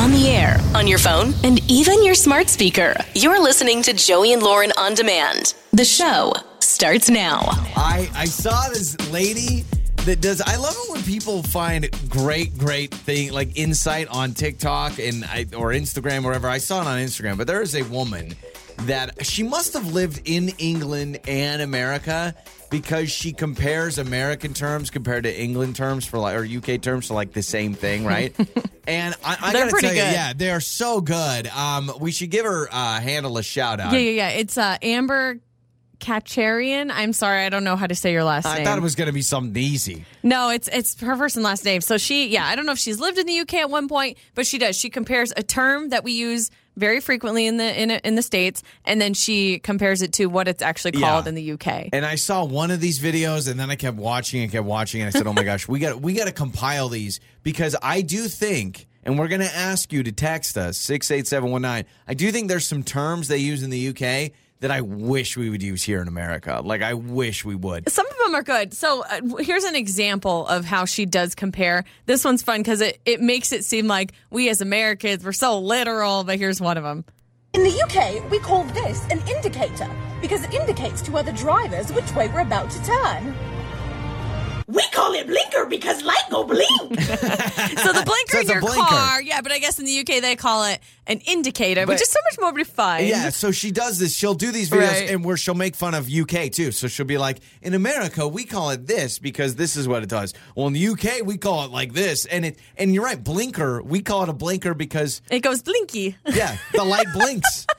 on the air, on your phone, and even your smart speaker. You're listening to Joey and Lauren on demand. The show starts now. I, I saw this lady that does. I love it when people find great, great thing like insight on TikTok and I, or Instagram, wherever. I saw it on Instagram, but there is a woman that she must have lived in England and America because she compares American terms compared to England terms for like or UK terms for like the same thing, right? and I, I gotta pretty tell you, good. yeah, they are so good. Um, we should give her uh, handle a shout out. Yeah, yeah, yeah. It's uh, Amber Kacharian. I'm sorry, I don't know how to say your last I name. I thought it was going to be something easy. No, it's it's her first and last name. So she, yeah, I don't know if she's lived in the UK at one point, but she does. She compares a term that we use very frequently in the in in the states, and then she compares it to what it's actually called Yeah. in the UK. And I saw one of these videos, and then I kept watching and kept watching, and I said, "Oh my gosh, we got we got to compile these because I do think." And we're going to ask you to text us 68719. I do think there's some terms they use in the UK that I wish we would use here in America. Like I wish we would. Some of them are good. So uh, here's an example of how she does compare. This one's fun because it, it makes it seem like we as Americans, we're so literal, but here's one of them. In the UK, we call this an indicator because it indicates to other drivers which way we're about to turn. We call it blinker because light go blink. So the blinker So in a your blinker. car, yeah, but I guess in the UK they call it an indicator, which is so much more refined. Yeah, so she does this. She'll do these videos Right. and where she'll make fun of UK too. So she'll be like, in America, we call it this because this is what it does. Well, in the UK, we call it like this. And it and you're right, blinker, we call it a blinker because It goes blinky. yeah, the light blinks.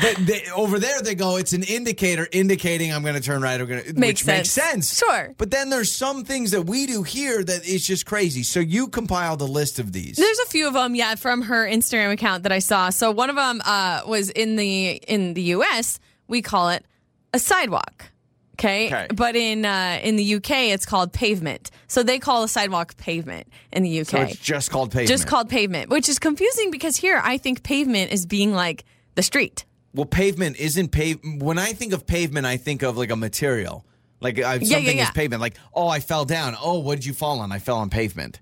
But they, over there, they go, it's an indicator indicating I'm going to turn right. Or gonna, Makes which makes sense. sense. Sure. But then there's some things that we do here that is just crazy. So you compiled a list of these. There's a few of them, yeah, from her Instagram account that I saw. So one of them uh, was in the in the U.S. We call it a sidewalk. Okay, Okay. but in uh, in the UK it's called pavement. So they call a sidewalk pavement in the UK. so it's just called pavement. just called pavement, which is confusing because here I think pavement is being like the street. Well, pavement isn't pave. When I think of pavement, I think of like a material, like uh, something yeah, is pavement. Like, oh, I fell down. Oh, what did you fall on? I fell on pavement.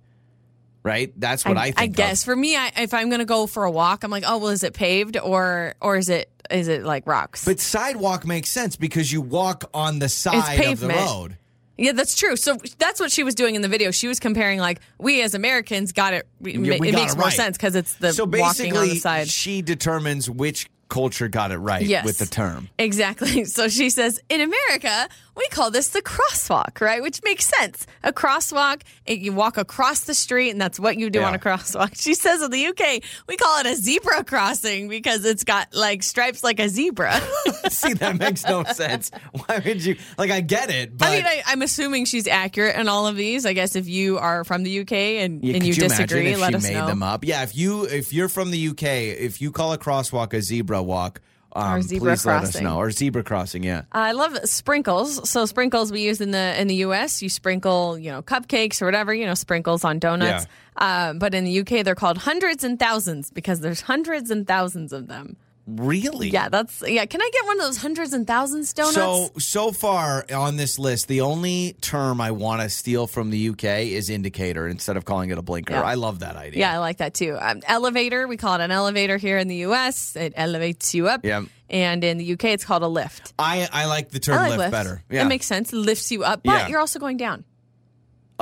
Right. That's what I, think. I of. guess for me, I, if I'm going to go for a walk, I'm like, oh well, is it paved or or is it is it like rocks? But sidewalk makes sense because you walk on the side of the road. Yeah, that's true. So that's what she was doing in the video. She was comparing like we as Americans got it. It, Yeah, we it got makes it more sense because it's the so walking basically, on the side. she determines which culture got it right Yes. with the term. Exactly. So she says, in America, we call this the crosswalk, right? Which makes sense. A crosswalk, it, you walk across the street, and that's what you do Yeah. on a crosswalk. She says in the UK, we call it a zebra crossing because it's got like stripes like a zebra. See, that makes no sense. Why would you? Like, I get it, but I mean, I, I'm assuming she's accurate in all of these. I guess if you are from the UK and, Yeah, and you, you disagree, let she us made know. them up? Yeah, if you if you're from the UK, if you call a crosswalk a zebra walk, um, Or zebra please let us crossing. know. Or zebra crossing, yeah. I love sprinkles. So sprinkles we use in the in the U.S. You sprinkle, you know, cupcakes or whatever, you know, sprinkles on donuts. Uh, but in the U.K. they're called hundreds and thousands because there's hundreds and thousands of them. Really? Yeah, that's yeah. Can I get one of those hundreds and thousands donuts? So so far on this list, the only term I want to steal from the UK is indicator instead of calling it a blinker. Yeah. I love that idea. yeah, I like that too. Um, elevator, we call it an elevator here in the U.S. It elevates you up. Yeah. And in the U.K. it's called a lift. I, I like the term like lift lifts. better. Yeah. It makes sense. It lifts you up, but Yeah. you're also going down.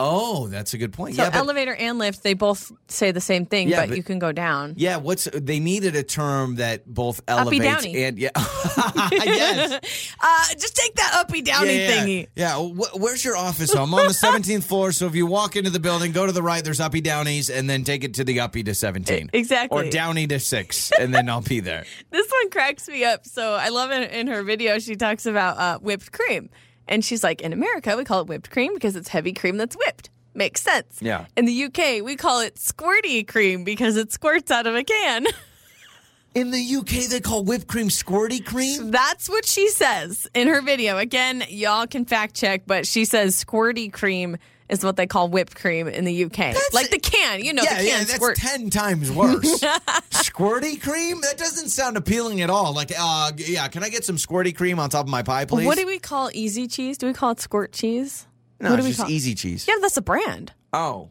Oh, that's a good point. So yeah, but, elevator and lift, they both say the same thing, Yeah, but, but- you can go down. yeah, what's they needed a term that both Uppy elevates downy. and yeah. yes. Uh, just take that uppy downy yeah, yeah. thingy. Yeah, wh- where's your office? I'm on the 17th floor. So if you walk into the building, go to the right. There's uppy downies, and then take it to the uppy to 17. E- exactly. Or downy to six, and then I'll be there. This one cracks me up. So I love it in her video. She talks about uh, whipped cream. And she's like, in America, we call it whipped cream because it's heavy cream that's whipped. Makes sense. Yeah. In the UK, we call it squirty cream because it squirts out of a can. In the UK, they call whipped cream squirty cream. That's what she says in her video. Again, y'all can fact check, but she says squirty cream is what they call whipped cream in the UK. like the can, you know, yeah, the yeah, that's squirt. ten times worse. squirty cream? That doesn't sound appealing at all. Like, uh, yeah, can I get some squirty cream on top of my pie, please? what do we call easy cheese? Do we call it squirt cheese? no, what it's do we just call easy cheese. Yeah, that's a brand. Oh,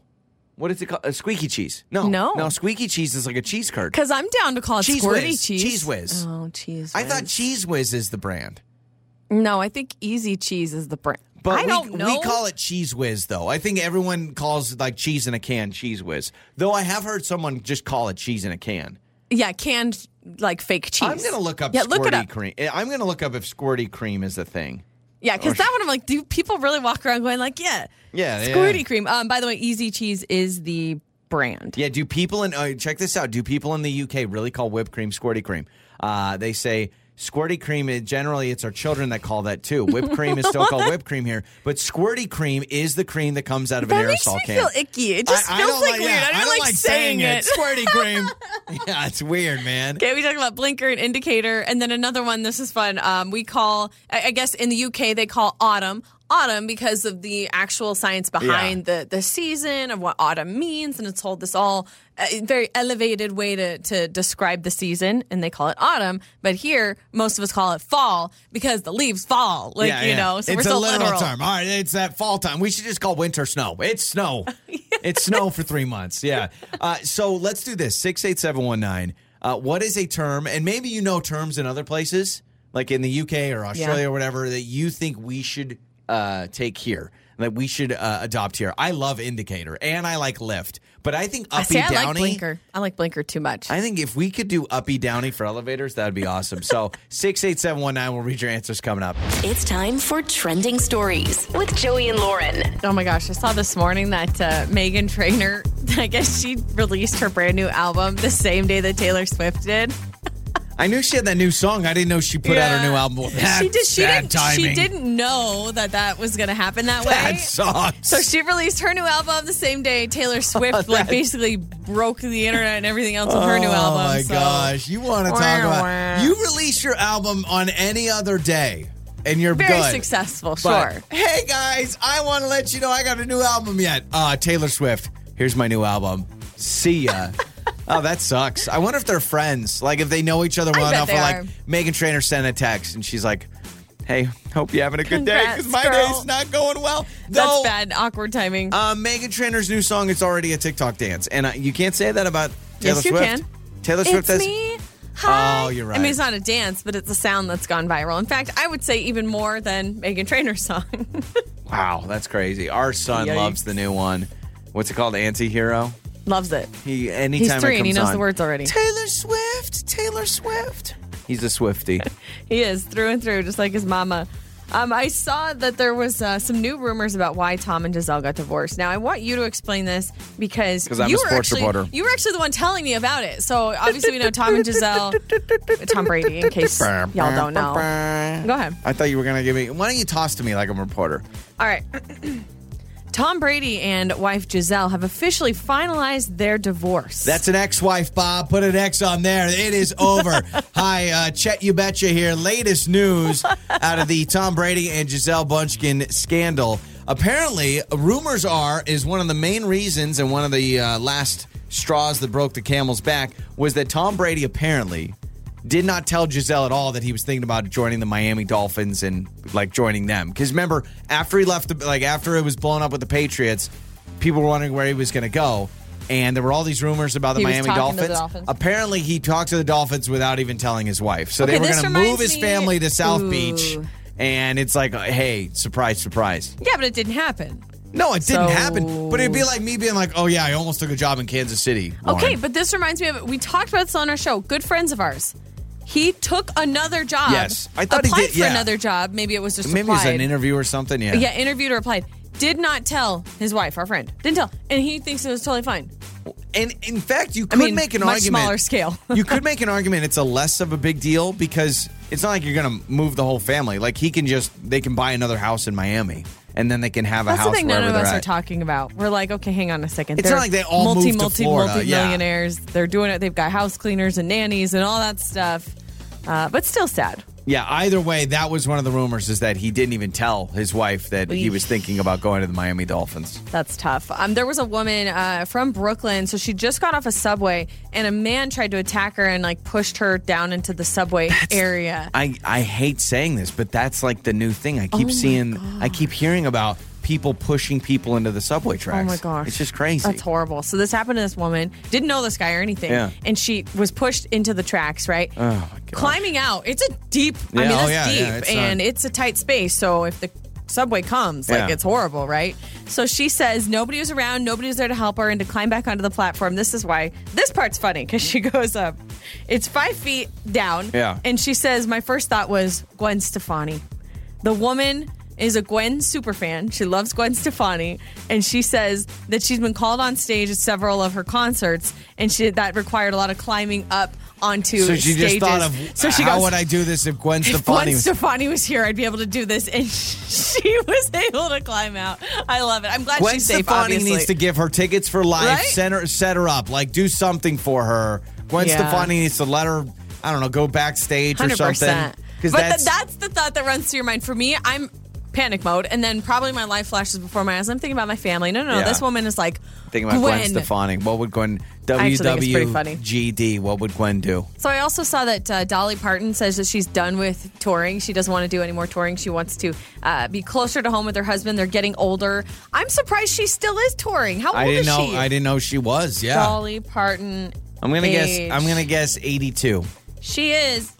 What is it called? A squeaky cheese? No, No. no. Squeaky cheese is like a cheese curd. Because I'm down to call it Cheese squirty Whiz. cheese. Cheez Whiz. Oh, cheese. I thought Whiz. Cheez Whiz is the brand, No, I think Easy Cheese is the brand. But I we, don't know. we call it Cheez Whiz though. I think everyone calls like cheese in a can Cheez Whiz. Though I have heard someone just call it cheese in a can. yeah, canned like fake cheese. I'm gonna look up Yeah, squirty look it up. cream. I'm gonna look up if squirty cream is a thing. Yeah, because that one I'm like, do people really walk around going like, yeah, Yeah, yeah. squirty cream? Um, by the way, Easy Cheese is the brand. Yeah, do people in uh, check this out? Do people in the UK really call whipped cream squirty cream? Uh, they say squirty cream. It, generally, it's our children that call that too. Whipped cream is still called whipped cream here, but squirty cream is the cream that comes out of That an makes aerosol me can. feel icky. It just I- I feels don't like weird. yeah, I don't, like, saying it. Squirty cream. yeah, it's weird, man. Okay, we talked about blinker and indicator, and then another one. This is fun. Um, we call, I I guess, in the UK they call autumn autumn because of the actual science behind the the season of what autumn means, and it's told this all uh, very elevated way to to describe the season, and they call it autumn. But here, most of us call it fall because the leaves fall, like yeah, you yeah. know. So it's we're a literal literal. term. All right, it's that fall time. We should just call winter snow. It's snow. It's snow for three months. Yeah. Uh, so let's do this. Six eight seven one nine. Uh, what is a term? And maybe you know terms in other places, like in the UK or Australia Yeah. or whatever, that you think we should uh, take here, that we should uh, adopt here. I love indicator and I like lift, but I think I uppy say I like blinker. I like blinker too much. I think if we could do uppy downy for elevators, that'd be awesome. So six eight seven one nine. We'll read your answers coming up. It's time for trending stories with Joey and Lauren. Oh my gosh, I saw this morning that uh, Meghan Trainor, I guess she released her brand new album the same day that Taylor Swift did. I knew she had that new song. I didn't know she put out her new album. That's she did. She didn't. timing. She didn't know that that was going to happen that way. That sucks. So she released her new album the same day Taylor Swift like basically broke the internet and everything else with her new album. Oh my so- gosh! You want to talk about? You release your album on any other day, and you're Very good. successful, But, sure. hey guys, I want to let you know I got a new album yet. Uh, Taylor Swift. Here's my new album. See ya. oh, that sucks. I wonder if they're friends. Like if they know each other I well bet enough. they Where, are. like Meghan Trainor sent a text, and she's like, "Hey, hope you're having a good day because my girl. day's not going well." That's Though, bad, awkward timing. Uh, Meghan Trainor's new song is already a TikTok dance, and uh, you can't say that about Taylor yes, you Swift. can. Taylor Swift it's has. me. Hi. Oh, you're I mean, right. it's not a dance, but it's a sound that's gone viral. In fact, I would say even more than Meghan Trainor's song. Wow, that's crazy. Our son Yikes. loves the new one. What's it called? Anti-hero. Loves it. He anytime He's it three and he knows on, the words already. Taylor Swift. Taylor Swift. He's a Swiftie. He is through and through, just like his mama. Um, I saw that there was uh, some new rumors about why Tom and Gisele got divorced. Now, I want you to explain this because I'm you a were sports actually, reporter. You were actually the one telling me about it. So obviously, we know Tom and Gisele, Tom Brady. In case y'all don't know, go ahead. I thought you were gonna give me. Why don't you toss to me like I'm a reporter? All right. Tom Brady and wife Gisele have officially finalized their divorce. That's an ex-wife, Bob. Put an X on there. It is over. Hi, uh, Chet You Betcha here. Latest news out of the Tom Brady and Gisele Bündchen scandal. Apparently, rumors are is one of the main reasons and one of the uh, last straws that broke the camel's back was that Tom Brady apparently did not tell Gisele at all that he was thinking about joining the Miami Dolphins and like joining them. Because remember, after he left, the, like after it was blown up with the Patriots, people were wondering where he was going to go, and there were all these rumors about the He Miami to the Dolphins. Dolphins. Apparently, he talked to the Dolphins without even telling his wife. So Okay, they were going to move his me- family to South Ooh. Beach, and it's like, hey, surprise, surprise. yeah, but it didn't happen. No, it didn't So- happen. But it'd be like me being like, oh yeah, I almost took a job in Kansas City. Okay, but this reminds me of it. we talked about this on our show. Good friends of ours. He took another job. Yes. I thought he applied did- for yeah. another job. Maybe it was just maybe it was applied. an interview or something. Yeah. Yeah, interviewed or applied. Did not tell his wife, our friend. Didn't tell, and he thinks it was totally fine. And in fact, you I could mean, make an much argument. smaller scale. you could make an argument it's a less of a big deal because it's not like you're going to move the whole family. Like he can just they can buy another house in Miami and then they can have a That's the house thing none of us they're talking about. We're like, okay, hang on a second. It's They're not like they all multi, multi, multi yeah. millionaires. They're doing it. They've got house cleaners and nannies and all that stuff. Uh, but still sad. Yeah, either way, that was one of the rumors is that he didn't even tell his wife that he was thinking about going to the Miami Dolphins. That's tough. Um, there was a woman uh, from Brooklyn, so she just got off a subway, and a man tried to attack her and like pushed her down into the subway area. I, I hate saying this, but that's like the new thing. I keep Oh seeing, I keep hearing about people pushing people into the subway tracks. Oh my gosh. It's just crazy. That's horrible. So this happened to this woman, didn't know this guy or anything. Yeah. And she was pushed into the tracks, right? Oh my god. Climbing out. It's a deep, I Yeah, mean, oh it's yeah, deep it's uh, and not- it's a tight space. So if the subway comes, like it's horrible, right? So she says nobody was around, nobody was there to help her and to climb back onto the platform. This is why this part's funny because she goes up. It's five feet down. Yeah. And she says, My first thought was Gwen Stefani. The woman is a Gwen super fan. She loves Gwen Stefani, and she says that she's been called on stage at several of her concerts, and she that required a lot of climbing up onto So she stages. just thought of so she how goes, would I do this if Gwen Stefani if Gwen was Stefani was here, I'd be able to do this, and she was able to climb out. I love it. I'm glad Gwen she's safe. Stefani obviously. needs to give her tickets for life, Right? set her set her up, like do something for her. Gwen Yeah. Stefani needs to let her, I don't know, go backstage or Hundred something. Because But that's, that's, that's the thought that runs through your mind. For me, I'm panic mode, and then probably my life flashes before my eyes. I'm thinking about my family. No, no, no. Yeah. This woman is like thinking about Gwen, Gwen. Stefani. What would Gwen I actually think it's pretty funny. WWGD? What would Gwen do? So I also saw that uh, Dolly Parton says that she's done with touring. She doesn't want to do any more touring. She wants to uh, be closer to home with her husband. They're getting older. I'm surprised she still is touring. How old I didn't is know. she? I didn't know she was. Yeah. Dolly Parton. I'm gonna guess. I'm gonna guess 82. She is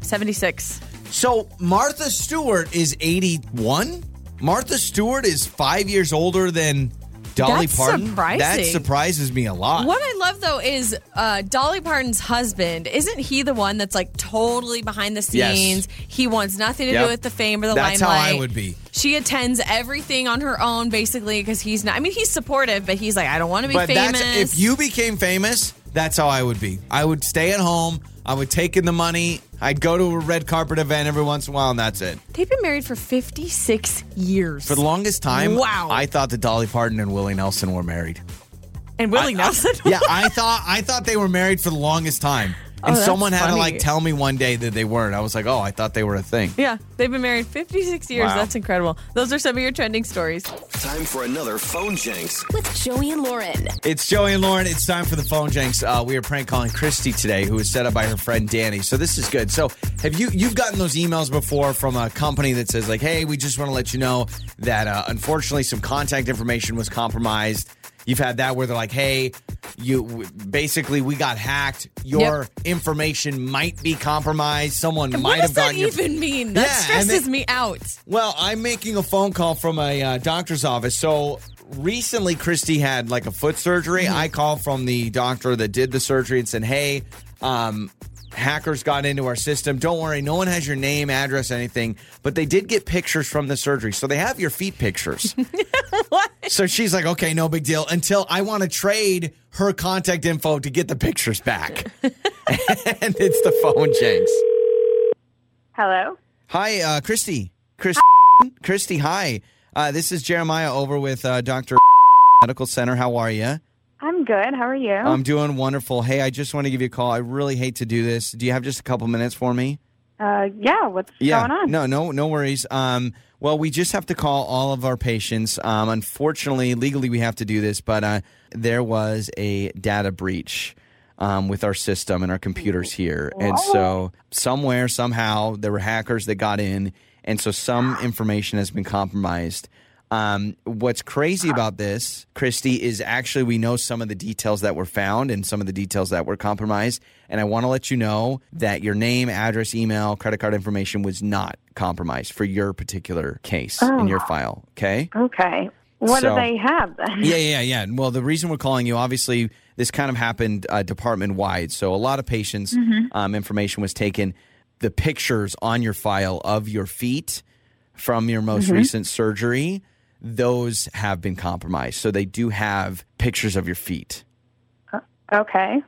76. So Martha Stewart is 81. Martha Stewart is five years older than Dolly That's Parton. surprising. That surprises me a lot. What I love though is uh, Dolly Parton's husband. Isn't he the one that's like totally behind the Yes. scenes? He wants nothing to Yep. do with the fame or the limelight. That's how I would be. She attends everything on her own, basically, because he's not. I mean, he's supportive, but he's like, I don't want to be But famous. that's if you became famous, that's how I would be. I would stay at home. I would take in the money. I'd go to a red carpet event every once in a while, and that's it. They've been married for 56 years. For the longest time, Wow. I thought that Dolly Parton and Willie Nelson were married. and Willie I- Nelson. yeah, I thought I thought they were married for the longest time. Oh, And that's someone had to like tell me one day that they weren't. I was like, "Oh, I thought they were a thing." Yeah, they've been married 56 years. Wow. That's incredible. Those are some of your trending stories. Time for another phone janks. With Joey and Lauren. It's Joey and Lauren. It's time for the phone janks. Uh, we are prank calling Christy today, who was set up by her friend Danny. So this is good. So have you you've gotten those emails before from a company that says like, "Hey, we just want to let you know that uh, unfortunately some contact information was compromised." You've had that where they're like, "Hey, you basically we got hacked. Your information might be compromised. Someone And might what have does that gotten your even mean? That Yeah, stresses they- me out. well, I'm making a phone call from a uh, doctor's office. So recently, Christy had like a foot surgery. Mm-hmm. I called from the doctor that did the surgery and said, "Hey, um, hackers got into our system. Don't worry, no one has your name, address, anything, but they did get pictures from the surgery, so they have your feet pictures." What? so she's like, "Okay, no big deal." Until I want to trade her contact info to get the pictures back, and it's the phone jinx. Hello. Hi, uh, Christy. Chris, Christy, hi. Uh, this is Jeremiah over with uh, Dr. Medical Center. How are you? Good. How are you? I'm doing wonderful. Hey, I just want to give you a call. I really hate to do this. Do you have just a couple minutes for me? uh, yeah. What's Yeah. going on? No, no, no worries. Um, well, we just have to call all of our patients. Um, unfortunately, legally, we have to do this, but uh, there was a data breach um, with our system and our computers here, and so somewhere, somehow, there were hackers that got in, and so some information has been compromised. Um, what's crazy about this, Christy, is actually we know some of the details that were found and some of the details that were compromised. And I want to let you know that your name, address, email, credit card information was not compromised for your particular case in your file. Okay. Okay. What So- do they have then? Yeah, yeah, yeah. Well, the reason we're calling you, obviously, this kind of happened uh, department wide. So a lot of patients' um, information was taken. The pictures on your file of your feet from your most recent surgery, those have been compromised. So they do have pictures of your feet. Okay.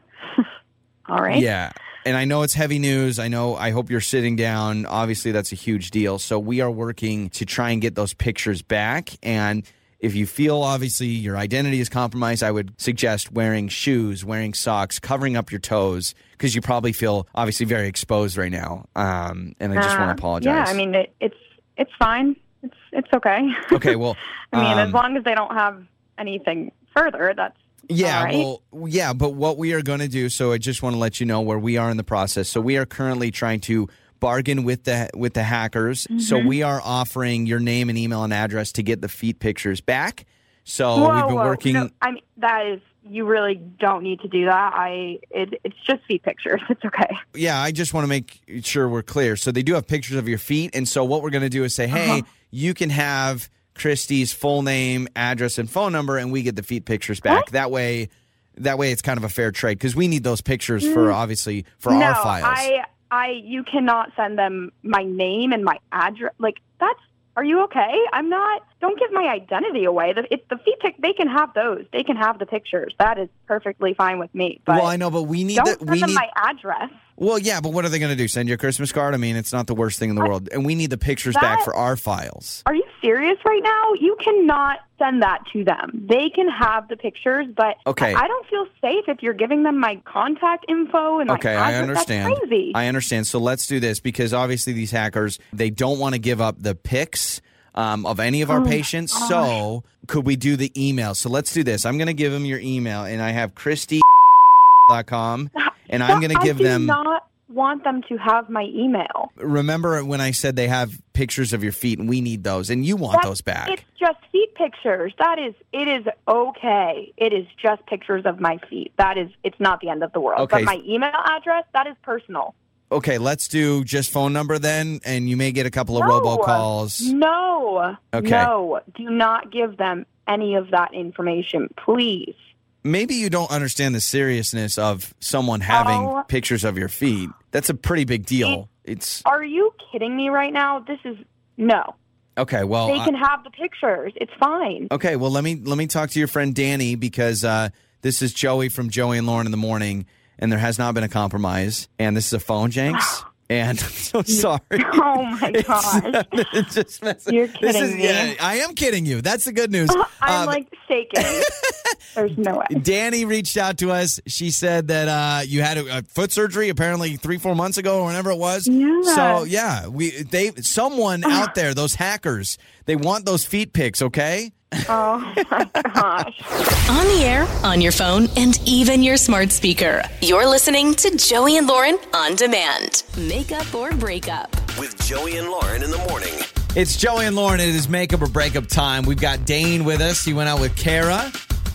All right. Yeah. And I know it's heavy news. I know, I hope you're sitting down. Obviously, that's a huge deal. So we are working to try and get those pictures back. And if you feel obviously your identity is compromised, I would suggest wearing shoes, wearing socks, covering up your toes, because you probably feel obviously very exposed right now. Um, and I just want Uh, to apologize. Yeah. I mean, it, it's it's fine. It's it's okay. okay, well, I mean, um, as long as they don't have anything further, that's Yeah, right. well, yeah, but what we are going to do, so I just want to let you know where we are in the process. So we are currently trying to bargain with the with the hackers. So Mm-hmm. we are offering your name and email and address to get the feet pictures back. So whoa, we've been whoa. working. No, I mean, that is you really don't need to do that. I it, it's just feet pictures. It's okay. Yeah, I just want to make sure we're clear. So they do have pictures of your feet, and so what we're going to do is say, hey, Uh-huh. You can have Christy's full name, address, and phone number, and we get the feet pictures back. That way, that way it's kind of a fair trade because we need those pictures for obviously for Mm. no, our files. I I you cannot send them my name and my address. Like that's. Are you okay? I'm not. Don't give my identity away. The, it's the feet pic. They can have those. They can have the pictures. That is perfectly fine with me. But well, I know, but we need don't the we them need. my address. well, yeah, but what are they going to do? Send you a Christmas card? I mean, it's not the worst thing in the world, and we need the pictures back for our files. Are you serious right now? You cannot send that to them. They can have the pictures, but Okay. I, I don't feel safe if you're giving them my contact info and Okay, I understand. That's crazy. I understand. So let's do this because obviously these hackers they don't want to give up the pics um, of any Oh of our patients. So could we do the email? So let's do this. I'm going to give them your email, and I have Christy.com, and I'm going to give them. not want them to have my email. remember when I said they have pictures of your feet, and we need those, and you want That's- those back? It's just feet pictures. That is, it is okay. It is just pictures of my feet. That is, it's not the end of the world. Okay. But my email address, that is personal. okay, let's do just phone number then, and you may get a couple of No. robocalls. No. Okay. No. Do not give them any of that information, please. Maybe you don't understand the seriousness of someone having Oh. pictures of your feet. That's a pretty big deal. It's Are you kidding me right now? This is no. okay. Well, They I- can have the pictures. It's fine. okay. Well, let me let me talk to your friend Danny because uh, this is Joey from Joey and Lauren in the morning, and there has not been a compromise, and this is a phone janks. And I'm so sorry. Oh my It's- gosh. it's just messing- You're this is- kidding me. Yeah, I am kidding you. That's the good news. I'm Um, like shaking. There's no way. Danny reached out to us. She said that uh, you had a, a foot surgery apparently three, four months ago, or whenever it was. Yeah. So yeah, we they someone out there, those hackers, they want those feet pics. Okay. Oh my gosh. On the air, on your phone, and even your smart speaker. You're listening to Joey and Lauren on demand. Makeup or breakup. With Joey and Lauren in the morning. It's Joey and Lauren. It is makeup or breakup time. We've got Dane with us. He went out with Kara,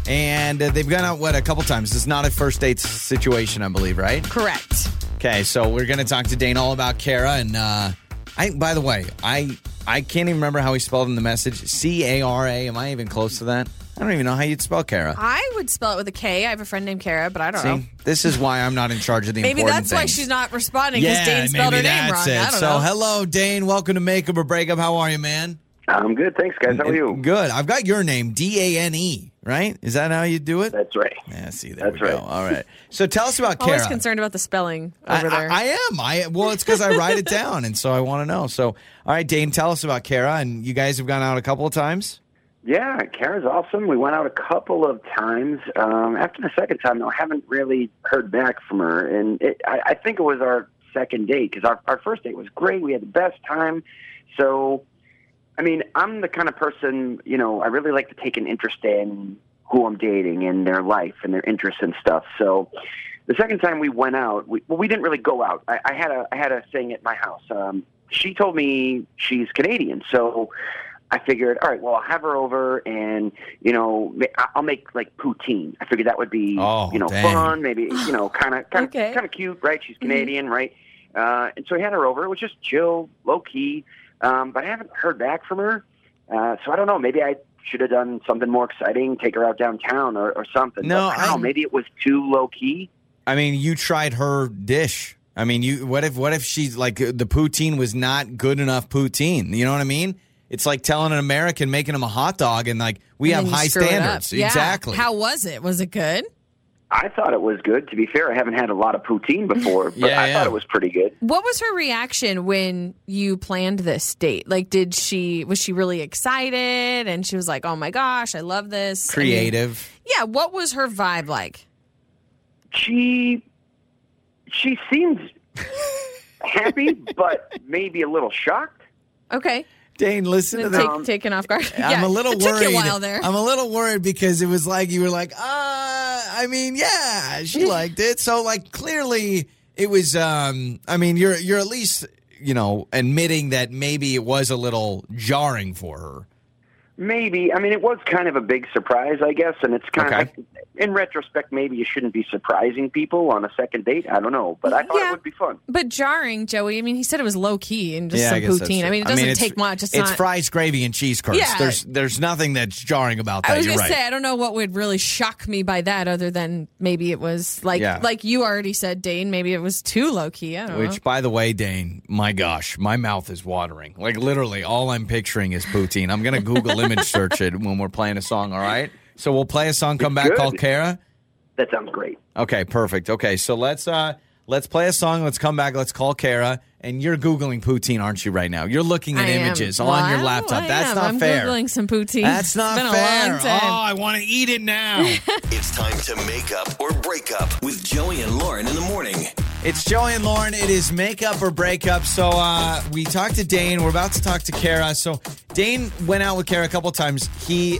and uh, they've gone out what a couple times. It's not a first date situation, I believe, right? Correct. Okay, so we're gonna talk to Dane all about Kara, and uh, I. By the way, I I can't even remember how he spelled in the message. C A R A. Am I even close to that? I don't even know how you'd spell Kara. I would spell it with a K. I have a friend named Kara, but I don't know. See, this is why I'm not in charge of the Maybe important that's why things. she's not responding because Yeah, Dane spelled maybe her name that's wrong. it. I don't so, know. hello, Dane. Welcome to Makeup or Breakup. How are you, man? I'm good, thanks, guys. How are you? Good. I've got your name, D A N E. Right? Is that how you do it? That's right. Yeah. See, there That's we go. right. All right. So, tell us about Always Kara. concerned about the spelling I, over there. I, I am. I well, it's because I write it down, and so I want to know. So, all right, Dane, tell us about Kara, and you guys have gone out a couple of times. Yeah, Kara's awesome. We went out a couple of times. Um, after the second time, though, I haven't really heard back from her, and it, I, I think it was our second date because our our first date was great. We had the best time. So, I mean, I'm the kind of person, you know, I really like to take an interest in who I'm dating and their life and their interests and stuff. So, the second time we went out, we, well, we didn't really go out. I, I had a I had a thing at my house. Um, she told me she's Canadian, so I figured, all right, well, I'll have her over, and you know, I- I'll make like poutine. I figured that would be, Oh, you know, dang. fun, maybe, you know, kind of, kind of, Okay. kind of cute, right? She's Canadian, right? Uh, and so I had her over. It was just chill, low key, um, but I haven't heard back from her. Uh, so I don't know. Maybe I should have done something more exciting, take her out downtown or, or something. No, but I don't know. Maybe it was too low key. I mean, you tried her dish. I mean, you what if what if she's like the poutine was not good enough poutine? You know what I mean? It's like telling an American making him a hot dog, and like we And have high screw it standards. Yeah. Exactly. How was it? Was it good? I thought it was good. To be fair, I haven't had a lot of poutine before, but Yeah, I yeah. thought it was pretty good. What was her reaction when you planned this date? Like, did she was she really excited and she was like, "Oh my gosh, I love this." I mean, Creative. yeah. What was her vibe like? She she seemed happy, but maybe a little shocked. Okay, Dane, listen to that. Taken off guard. I'm yeah, a little it worried. took a while there. I'm a little worried because it was like you were like, uh, I mean, yeah, she liked it. So like clearly it was um I mean, you're you're at least you know, admitting that maybe it was a little jarring for her. Maybe. I mean, it was kind of a big surprise, I guess, and it's kind Okay. of like, in retrospect, maybe you shouldn't be surprising people on a second date. I don't know, but I thought Yeah. it would be fun. But jarring, Joey. I mean, he said it was low key and just yeah, some I poutine. I mean, it doesn't it's- take much. It's, It's not. fries, gravy, and cheese curds. Yeah. There's there's nothing that's jarring about that. I was You're gonna say I don't know what would really shock me by that, other than maybe it was like Yeah. like you already said, Dane. Maybe it was too low key. I don't know. Which, by the way, Dane, my gosh, my mouth is watering. Like literally, all I'm picturing is poutine. I'm gonna Google image search it when we're playing a song. All right. So we'll play a song, come back, Good. call Kara. That sounds great. Okay, perfect. Okay, so let's uh let's play a song. Let's come back. Let's call Kara. And you're googling poutine, aren't you? Right now, you're looking at I images Well, on your I- laptop. I That's am. not I'm fair. Googling some poutine. That's It's not been a fair. long time. Oh, I want to eat it now. It's time to make up or break up with Joey and Lauren in the morning. It's Joey and Lauren. It is makeup or breakup. So uh, we talked to Dane. We're about to talk to Kara. So Dane went out with Kara a couple times. He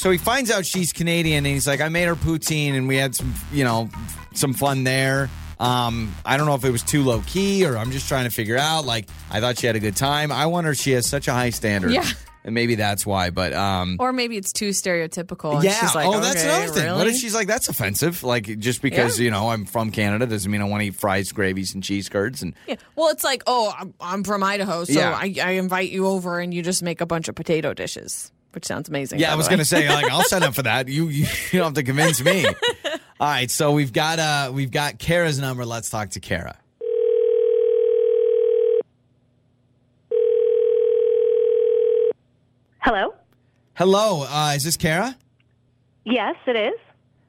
so he finds out she's Canadian and he's like, I made her poutine and we had some, you know, some fun there. Um, I don't know if it was too low key or I'm just trying to figure out. Like, I thought she had a good time. I wonder if she has such a high standard. Yeah. And maybe that's why. But um, Or maybe it's too stereotypical. and yeah. She's like, oh, that's okay, another thing. What if she's like, that's offensive? Like, just because, Yeah. you know, I'm from Canada doesn't mean I want to eat fries, gravies, and cheese curds. And Yeah. Well, it's like, oh, I'm, I'm from Idaho, so Yeah. I, I invite you over and you just make a bunch of potato dishes, which sounds amazing. yeah, I was going to say, like, I'll sign up for that. You, you, you don't have to convince me. All right. So we've got, uh, we've got Kara's number. Let's talk to Kara. Hello? Hello. Uh, is this Kara? Yes, it is.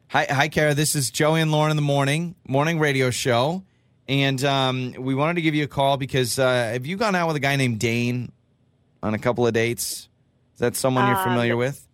Hi, hi, Kara. This is Joey and Lauren in the morning morning radio show, and um, we wanted to give you a call because uh, have you gone out with a guy named Dane on a couple of dates? Is that someone you're Uh, familiar with?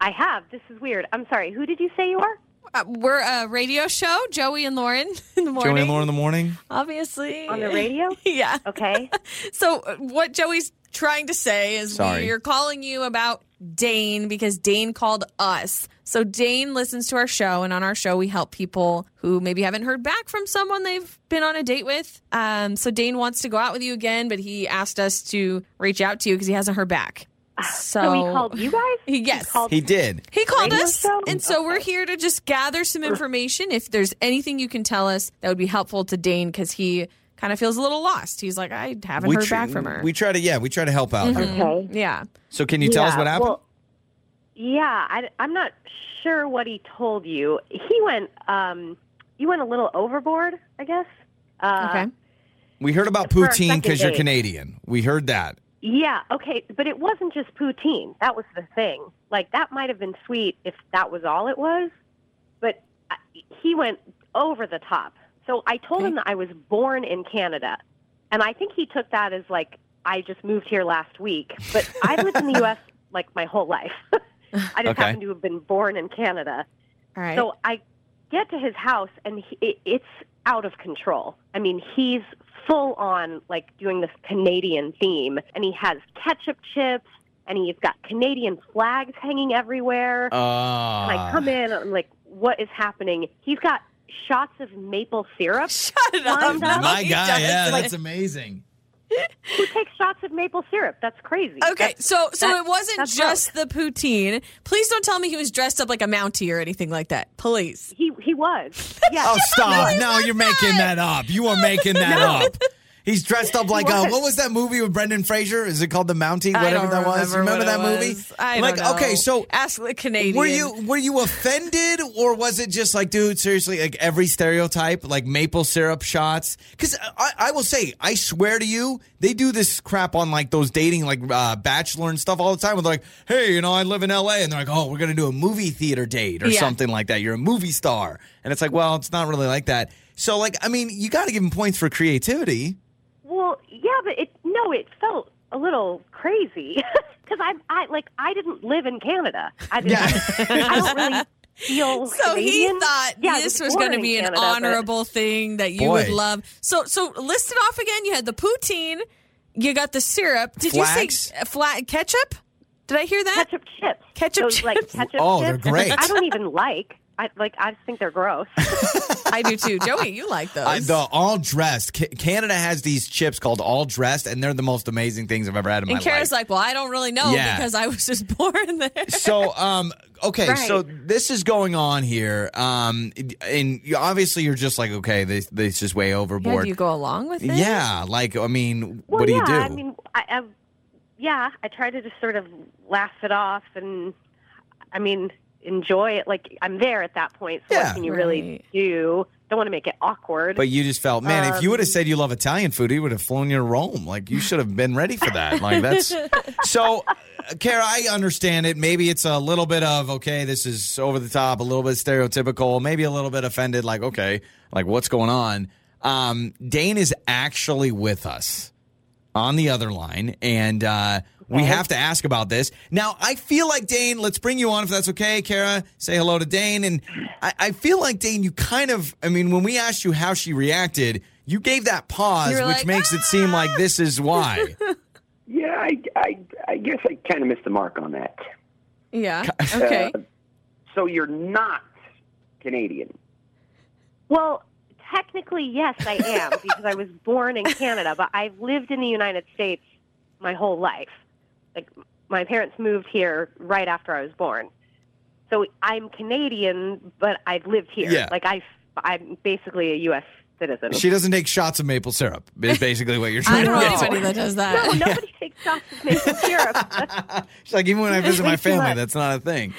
I have. This is weird. I'm sorry. Who did you say you are? Uh, we're a radio show, Joey and Lauren in the morning. Joey and Lauren in the morning. Obviously. On the radio? yeah. Okay. So uh, what Joey's trying to say is Sorry. we're calling you about Dane because Dane called us. So Dane listens to our show, and on our show we help people who maybe haven't heard back from someone they've been on a date with. Um, so Dane wants to go out with you again, but he asked us to reach out to you because he hasn't heard back. So, So he called you guys? Yes. He called He did. He called us, show? and so we're here to just gather some information. If there's anything you can tell us that would be helpful to Dane, because he kind of feels a little lost. He's like, I haven't heard tr- back from her. Mm-hmm. We try to, yeah, we try to help out. here. Okay. yeah. So can you tell us what happened? Well, yeah, I, am not sure what he told you. He went, um, you went a little overboard, I guess. Uh, Okay. we heard about poutine because you're. Canadian. We heard that. Yeah, okay, but it wasn't just poutine. That was the thing. Like that might have been sweet if that was all it was, but I, he went over the top. So I told Okay. him that I was born in Canada, and I think he took that as like I just moved here last week. But I've lived in the U.S. like my whole life. I just Okay. happen to have been born in Canada. All right. So I get to his house, and he, it, it's out of control. I mean, he's full on like doing this Canadian theme, and he has ketchup chips, and he's got Canadian flags hanging everywhere. Uh, and I come in, I'm like, what is happening? He's got shots of maple syrup. Shut it up. Up. My he guy, yeah, that's amazing. Who takes shots of maple syrup? That's crazy. Okay, That's- so so that- it wasn't that's just the poutine. Please don't tell me he was dressed up like a Mountie or anything like that. Please. he he was. Yeah. Oh, stop. No, you're making that up. You are making that up. He's dressed up like uh, What? what was that movie with Brendan Fraser? Is it called The Mountie? Whatever that was. remember that movie? was. I like, know. okay, so ask the Canadian. were you were you offended or was it just like, dude, seriously, like every stereotype, like maple syrup shots? Because I, I will say, I swear to you, they do this crap on like those dating, like uh, Bachelor and stuff all the time. With like, hey, you know, I live in L.A. and they're like, oh, we're gonna do a movie theater date or Yeah. something like that. You're a movie star, and it's like, well, it's not really like that. So, like, I mean, you got to give them points for creativity. Well, yeah, but it no, it felt a little crazy because I, I like I didn't live in Canada. I didn't. I don't really feel. So he thought Yeah, this was was going to in be an Canada, but- honorable thing that you Boy. would love. So so list it off again. You had the poutine. You got the syrup. Did you say flat ketchup? Did I hear that? ketchup chips. Ketchup Those, like chips. ketchup Oh, they're great. I don't even like. I like. I just think they're gross. I do too. Joey, you like those? I, the all dressed. Ca- Canada has these chips called all dressed, and they're the most amazing things I've ever had in and my Kara's life. like, well, I don't really know Yeah. because I was just born there. so, um, okay, Right. so this is going on here, um, and you, obviously you're just like, okay, this this is way Yeah, overboard. do you go along with it? Yeah, like I mean, Well, what do yeah, you do? I mean, I, I, yeah, I try to just sort of laugh it off, and I mean, enjoy it. Like I'm there at that point. So Yeah. what can you really Right. do? Don't want to make it awkward. But you just felt, man, if you would have Um, said you love Italian food, he would have flown you to Rome. Like you should have been ready for that. Like that's so. uh, Kara, I understand it. Maybe it's a little bit of okay, this is over the top, a little bit stereotypical, maybe a little bit offended. Like okay, like what's going on? Um, Dane is actually with us on the other line, and uh, we have to ask about this. Now, I feel like Dane. Let's bring you on if that's okay, Kara. Say hello to Dane, and I, I feel like Dane. You kind of, I mean, when we asked you how she reacted, you gave that pause, You which like, makes it seem like this is why. Yeah, I, I, I guess I kind of missed the mark on that. Yeah. Okay. Uh, so you're not Canadian. well, technically, yes, I am because I was born in Canada, but I've lived in the United States my whole life. Like my parents moved here right after I was born, so I'm Canadian, but I've lived here. Yeah. Like I, I'm basically a U.S. citizen. she doesn't take shots of maple syrup. Is basically what you're I trying don't to know get anybody that does that. no, that. nobody takes shots of maple syrup. She's like, even when I visit my family, that's not a thing.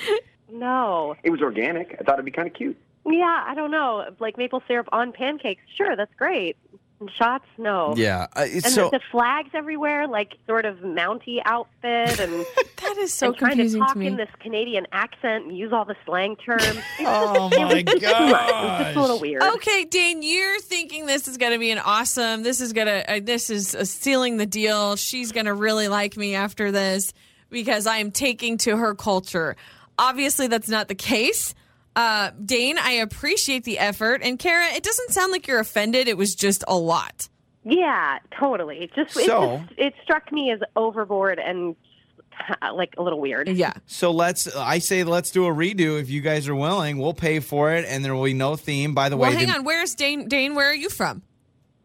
no. It was organic. I thought it'd be kind of cute. Yeah, I don't know. Like maple syrup on pancakes, sure, that's great. And shots, no. Yeah. Uh, And so the, the flags everywhere, like sort of Mountie outfit, and, That is so and trying to confusing talk to me. in this Canadian accent and use all the slang terms. It's Oh my was just too much. It was just a little weird. Okay, Dane, you're thinking this is going to be an awesome. This is gonna. Uh, this is uh, sealing the deal. She's going to really like me after this because I am taking to her culture. Obviously, that's not the case. Uh, Dane, I appreciate the effort, and Kara, it doesn't sound like you're offended. It was just a lot. Yeah, totally. It just, it, just it struck me as overboard and uh, like a little weird. Yeah. So let's. I say let's do a redo if you guys are willing. We'll pay for it, and there will be no theme. By the Well, way, hang the- on. Where's Dane? Dane, where are you from?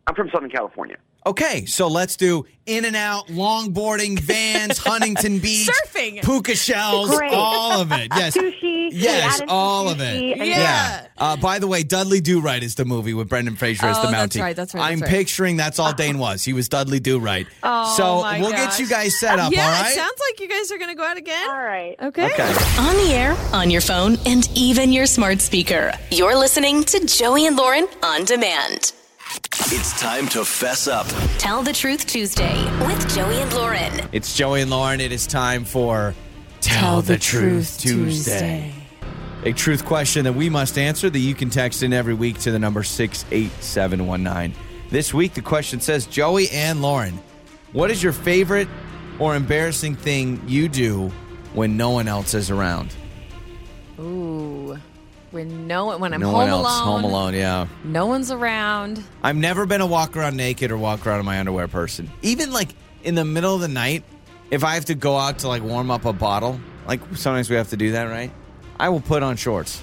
I'm from Southern California. Okay, so let's do in and out, longboarding, vans, Huntington Beach, Surfing. puka shells, Great. all of it. Yes. Sushi. Yes, added some all of it. and- Yeah. Uh, by the way, Dudley Do Right is the movie with Brendan Fraser as Oh, the Mountie. that's right, that's right, I'm that's right. picturing that's all Dane was. He was Dudley Do Right. Oh, so my we'll gosh. get you guys set up. yeah, all right. it sounds like you guys are going to go out again. All right. Okay. okay. On the air, on your phone, and even your smart speaker. You're listening to Joey and Lauren on demand. It's time to fess up. Tell the Truth Tuesday with Joey and Lauren. It's Joey and Lauren. It is time for Tell, the, Truth, Tuesday. A truth question that we must answer that you can text in every week to the number 68719. This week, the question says Joey and Lauren, what is your favorite or embarrassing thing you do when no one else is around? When no when I'm no home one else. alone, Home alone, yeah. no one's around. I've never been a walk around naked or walk around in my underwear person. Even like in the middle of the night, if I have to go out to like warm up a bottle, like sometimes we have to do that, right? I will put on shorts.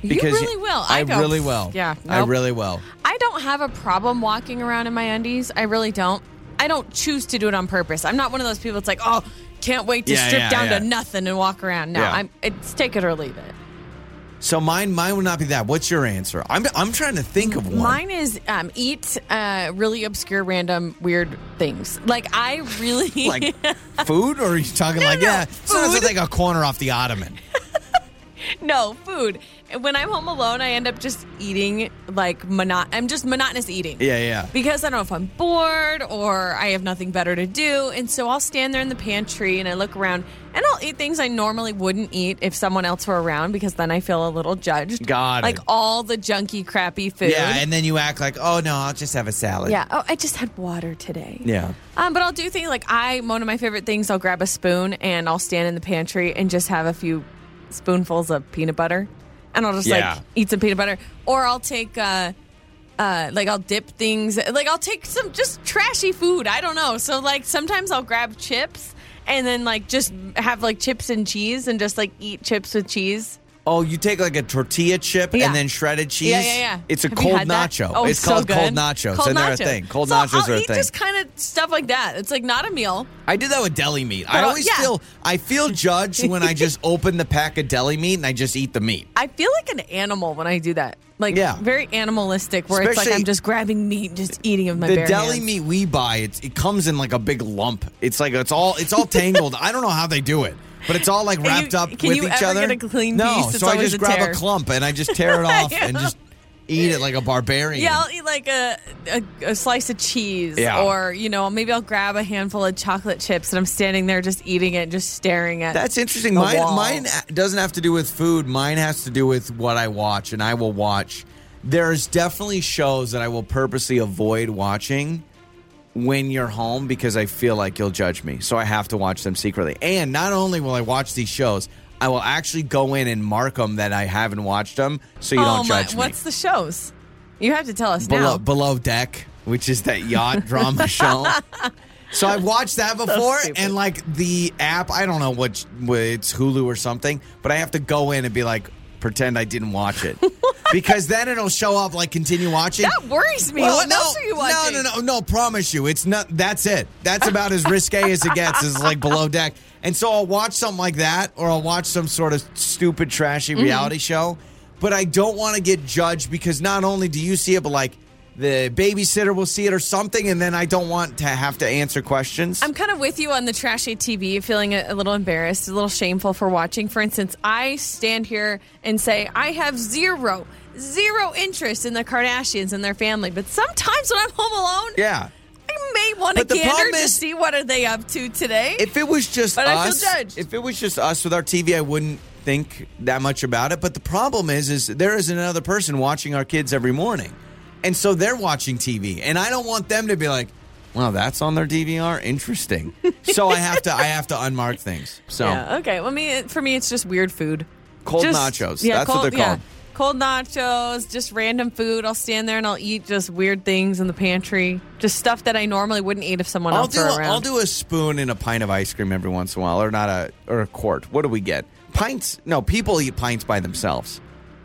you really will. I, I, really will. Yeah, I really will. I don't have a problem walking around in my undies. I really don't. I don't choose to do it on purpose. I'm not one of those people that's like, oh, can't wait to Yeah, strip yeah, down yeah. to nothing and walk around. No. I'm it's take it or leave it. So mine, mine would not be that. What's your answer? I'm, I'm trying to think of one. Mine is um, eat uh, really obscure, random, weird things. Like I really like food, or are you talking like no, yeah? Sometimes I food. take a corner off the ottoman. no food. When I'm home alone, I end up just eating like monot. I'm just monotonous eating. Yeah, yeah. because I don't know if I'm bored or I have nothing better to do. And so I'll stand there in the pantry and I look around and I'll eat things I normally wouldn't eat if someone else were around because then I feel a little judged. It. Like all the junky, crappy food. Yeah, and then you act like, oh no, I'll just have a salad. Yeah. Oh, I just had water today. Yeah. Um, but I'll do things like I, one of my favorite things, I'll grab a spoon and I'll stand in the pantry and just have a few spoonfuls of peanut butter. And I'll just Yeah. like eat some peanut butter. Or I'll take, uh, uh, like I'll dip things. Like I'll take some just trashy food. I don't know. So like sometimes I'll grab chips and then like just have like chips and cheese and just like eat chips with cheese. Oh, you take like a tortilla chip Yeah. and then shredded cheese. Yeah, yeah, yeah. It's a Have cold nacho. Oh, it's so called good. cold nachos, Cold and they're nacho. a thing. Cold so nachos I'll are a eat thing. just kind of stuff like that. It's like not a meal. I did that with deli meat. I But, uh, always yeah. feel I feel judged when I just open the pack of deli meat and I just eat the meat. I feel like an animal when I do that. Like Yeah. very animalistic, where it's like I'm just grabbing meat and just eating with my the deli hands. meat we buy, it's, it comes in like a big lump. It's like it's all it's all tangled. I don't know how they do it, but it's all like Can you- wrapped up can with you each ever other. get a clean no, so I just grab tear. a clump and I just tear it off and just eat it like a barbarian. Yeah, I'll eat like a, a a slice of cheese, Yeah. or you know, maybe I'll grab a handful of chocolate chips, and I'm standing there just eating it, and just staring at. That's interesting. Mine, wall. mine doesn't have to do with food. Mine has to do with what I watch, and I will watch. There's definitely shows that I will purposely avoid watching when you're home because I feel like you'll judge me. So I have to watch them secretly. And not only will I watch these shows, I will actually go in and mark them that I haven't watched them, so you oh don't judge me. What's the shows? You have to tell us below, now. below deck, which is that yacht drama show. So I've watched that before, stupid. and like the app, I don't know what what- it's Hulu or something, but I have to go in and be like, pretend I didn't watch it, because then it'll show up like continue watching. that worries me. Well, what no, else are you watching? No, no, no, no. Promise you, it's not. That's it. That's about as risque as it gets. Is like below deck, and so I'll watch something like that, or I'll watch some sort of stupid, trashy Mm-hmm. reality show. But I don't want to get judged because not only do you see it, but like the babysitter will see it or something, and then I don't want to have to answer questions. I'm kind of with you on the trashy TV, feeling a, a little embarrassed, a little shameful for watching. For instance, I stand here and say I have zero, zero interest in the Kardashians and their family, but sometimes when I'm home alone, yeah. I may want to gander to is- see what are they up to today. If it was just But us, if it was just us with our TV, I wouldn't think that much about it. But the problem is, is there is another person watching our kids every morning, and so they're watching TV, and I don't want them to be like, "Well, that's on their DVR. Interesting." so I have to, I have to unmark things. So yeah, okay. Well, me, for me, it's just weird food. cold Just- nachos. Yeah, that's cold, what they're yeah. Cold nachos, just random food. I'll stand there and I'll eat just weird things in the pantry, just stuff that I normally wouldn't eat if someone I'll else do, were a, around. I'll do a spoon and a pint of ice cream every once in a while, or not a, or a quart. What do we get? Pints? No, people eat pints by themselves.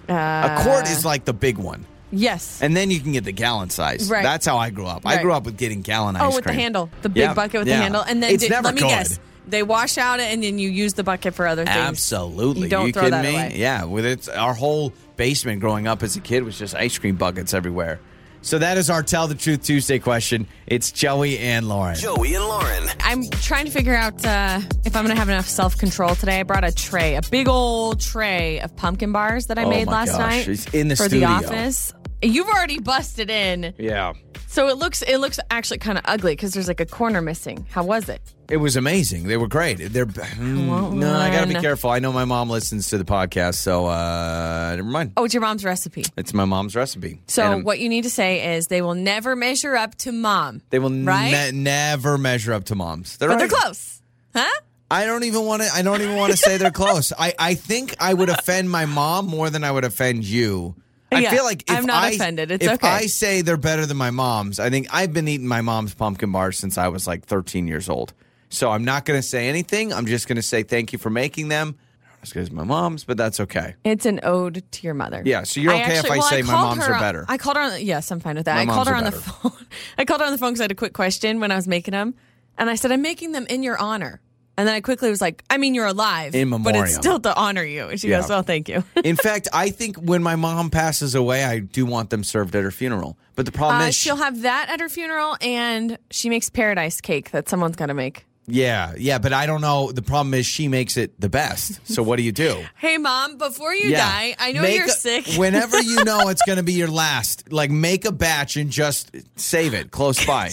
a quart is uh. like the big one. yes. And then you can get the gallon size. Right. That's how I grew up. I grew up with getting gallon oh, ice cream. oh, cream. with the handle, the big Yeah, bucket with yeah. the handle, and then It's did- never let me good. guess, they wash out it and then you use the bucket for other things. Absolutely. You don't throw kidding that me? away. Yeah. With it's our whole basement growing up as a kid was just ice cream buckets everywhere. So that is our Tell the Truth Tuesday question. It's Joey and Lauren. Joey and Lauren. I'm trying to figure out uh, if I'm going to have enough self control today. I brought a tray, a big old tray of pumpkin bars that I Oh made my last gosh, night it's in the for studio. the office. You've already busted in, Yeah. so it looks it looks actually kind of ugly because there's like a corner missing. How was it? It was amazing. They were great. They're mm, no, I got to be careful. I know my mom listens to the podcast, so uh, never mind. Oh, it's your mom's recipe. It's my mom's recipe. So what you need to say is they will never measure up to mom, they will right? ne- never measure up to moms. They're but they're close, huh? I don't even want to. I don't even want to say they're close. I, I think I would offend my mom more than I would offend you. I Yeah, feel like if I'm not I, offended. It's if okay. I say they're better than my mom's, I think I've been eating my mom's pumpkin bars since I was like 13 years old. So I'm not going to say anything. I'm just going to say thank you for making them. As good as my mom's, but that's okay. It's an ode to your mother. Yeah, so you're okay if I well, say my mom's her are better. I called her on. Yes, I'm fine with that. My I called her on the phone. I called her on the phone because I had a quick question when I was making them, and I said, "I'm making them in your honor." And then I quickly was like, "I mean, you're alive, In but it's still to honor you." And she Yeah. goes, "Well, thank you." In fact, I think when my mom passes away, I do want them served at her funeral. But the problem Uh, is, she'll have that at her funeral, and she makes paradise cake that someone's got to make. Yeah, yeah. But I don't know. The problem is, she makes it the best. So what do you do? Hey, mom, before you Yeah. die, I know Make you're a- sick. whenever you know it's going to be your last, like make a batch and just save it close by.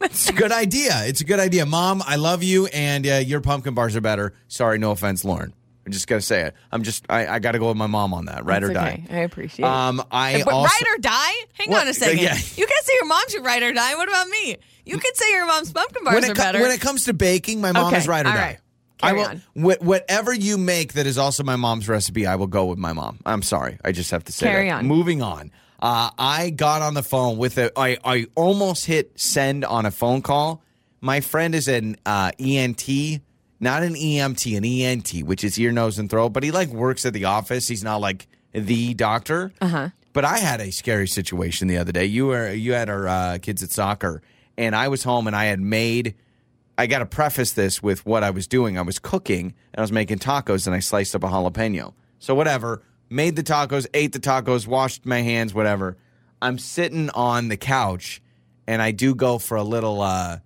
It's a good idea. It's a good idea. Mom, I love you, and uh, your pumpkin bars are better. Sorry, no offense, Lauren. I'm just gonna say it. I'm just I, I got to go with my mom on that. Ride It's or die. okay. I appreciate it. Um, I but also ride or die? Hang What? on a second. Yeah. You can say your mom should ride or die. What about me? You could say your mom's pumpkin bars when are it, co- better. when it comes to baking, my mom Okay, is right or all die. right. I Carry will on. wh- whatever you make that is also my mom's recipe. I will go with my mom. I'm sorry, I just have to say Carry that. on. Moving on. Uh, I got on the phone with a. I I almost hit send on a phone call. My friend is an uh, ENT not an EMT, an ENT, which is ear, nose, and throat. But he like works at the office. He's not like the doctor. Uh huh. But I had a scary situation the other day. You were you had our uh, kids at soccer, and I was home, and I had made. I got to preface this with what I was doing. I was cooking, and I was making tacos, and I sliced up a jalapeno. So whatever, made the tacos, ate the tacos, washed my hands, whatever. I'm sitting on the couch, and I do go for a little uh,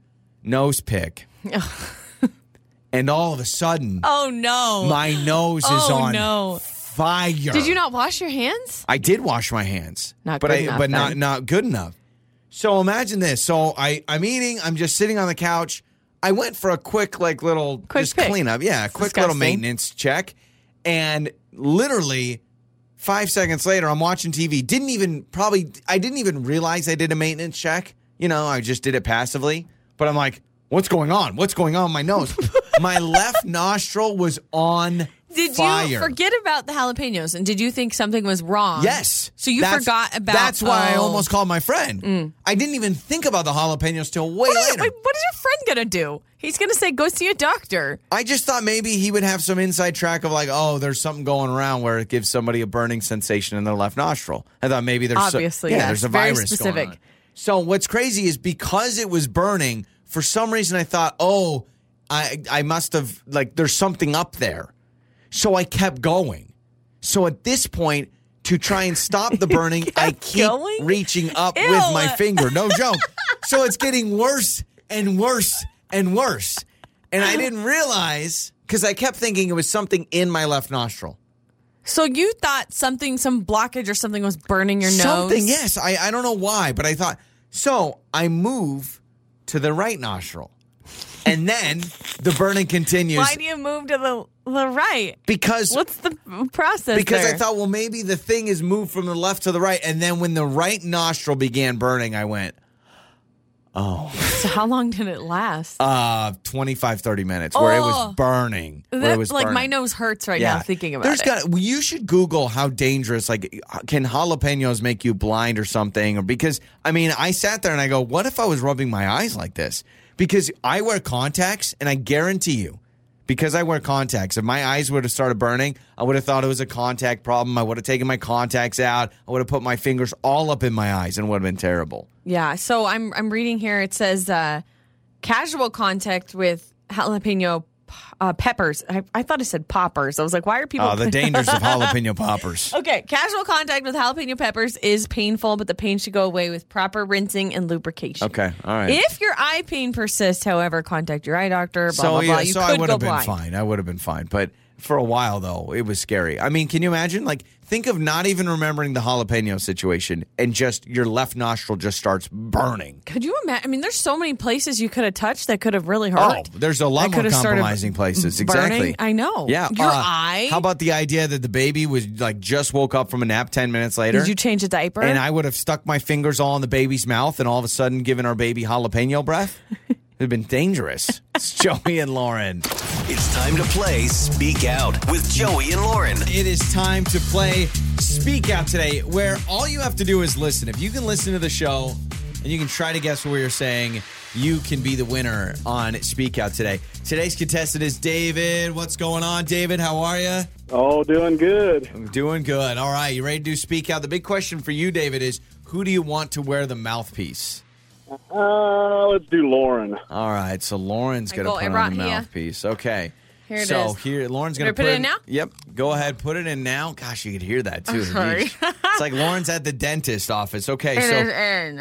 nose pick, and all of a sudden, Oh no. my nose is oh on no. fire. Did you not wash your hands? I did wash my hands, Not but good I, enough, but not not good enough. So imagine this. So I I'm eating. I'm just sitting on the couch. I went for a quick like little Quick just pick. cleanup. Yeah, a quick little maintenance check, and literally five seconds later, I'm watching TV. Didn't even probably I didn't even realize I did a maintenance check. You know, I just did it passively. But I'm like, what's going on? What's going on in my nose? my left nostril was on Did fire. you forget about the jalapenos and did you think something was wrong? Yes. So you That's- forgot about That's why I oh. Mm. almost called my friend. I didn't even think about the jalapenos till way What is, later. wait, what is your friend gonna do? He's gonna say go see a doctor. I just thought maybe he would have some inside track of like, oh, there's something going around where it gives somebody a burning sensation in their left nostril. I thought maybe there's so- Obviously, yeah, yes. there's a Very virus specific. going on. So what's crazy is because it was burning, for some reason I thought, oh, I I must have like there's something up there. So I kept going. So at this point, to try and stop the burning, I keep going? reaching up Ew. with my finger. No joke. so it's getting worse and worse and worse. And I didn't realize because I kept thinking it was something in my left nostril. So you thought something, some blockage or something was burning your nose? Something, yes. I, I don't know why, but I thought so. I move to the right nostril. And then the burning continues Why do you move to the the right? because What's the process? because I thought, well, maybe the thing is moved from the left to the right. And then when the right nostril began burning, I went, oh. So how long did it last? uh, 25, 30 minutes where it was Oh. burning. Where That- it was like my nose hurts right now thinking about There's it. Got, you should Google how dangerous, like, can jalapenos make you blind or something? Or because, I mean, I sat there and I go, what if I was rubbing my eyes like this? Because I wear contacts and I guarantee you, because I wear contacts, if my eyes would have started burning, I would have thought it was a contact problem. I would have taken my contacts out. I would have put my fingers all up in my eyes and would have been terrible. Yeah. So I'm I'm reading here. It says uh, casual contact with jalapeno uh, peppers. I, I thought it said poppers. I was like, why are people? Oh, the dangers of jalapeno poppers. Okay, casual contact with jalapeno peppers is painful, but the pain should go away with proper rinsing and lubrication. Okay, all right. If your eye pain persists, however, contact your eye doctor. Blah so blah blah. yeah, You so could I would have been blind. fine. I would have been fine. But for a while though, it was scary. I mean, can you imagine? Like, think of not even remembering the jalapeno situation, and just your left nostril just starts burning. Could you imagine? I mean, there's so many places you could have touched that could have really hurt. Oh, there's a lot That more could have started compromising places. burning. Exactly. I know. Yeah. Your uh, eye. How about the idea that the baby was like just woke up from a nap ten minutes later? Did you change a diaper? and I would have stuck my fingers all in the baby's mouth and all of a sudden given our baby jalapeno breath? It'd been dangerous. It's Joey and Lauren. It's time to play Speak Out with Joey and Lauren. It is time to play Speak Out today, where all you have to do is listen. If you can listen to the show and you can try to guess what you're saying, you can be the winner on Speak Out today. Today's contestant is David. What's going on, David? How are you? Oh, doing good. I'm doing good. All right, you ready to do Speak Out? The big question for you, David, is who do you want to wear the mouthpiece? Uh, let's do Lauren. All right, so Lauren's I going to go put on right the here. mouthpiece. Okay. Here it so is. here, Lauren's going to ready to put it in now? Yep. Go ahead, put it in now. Gosh, you could hear that too. sorry. It's like Lauren's at the dentist office. Okay, It so is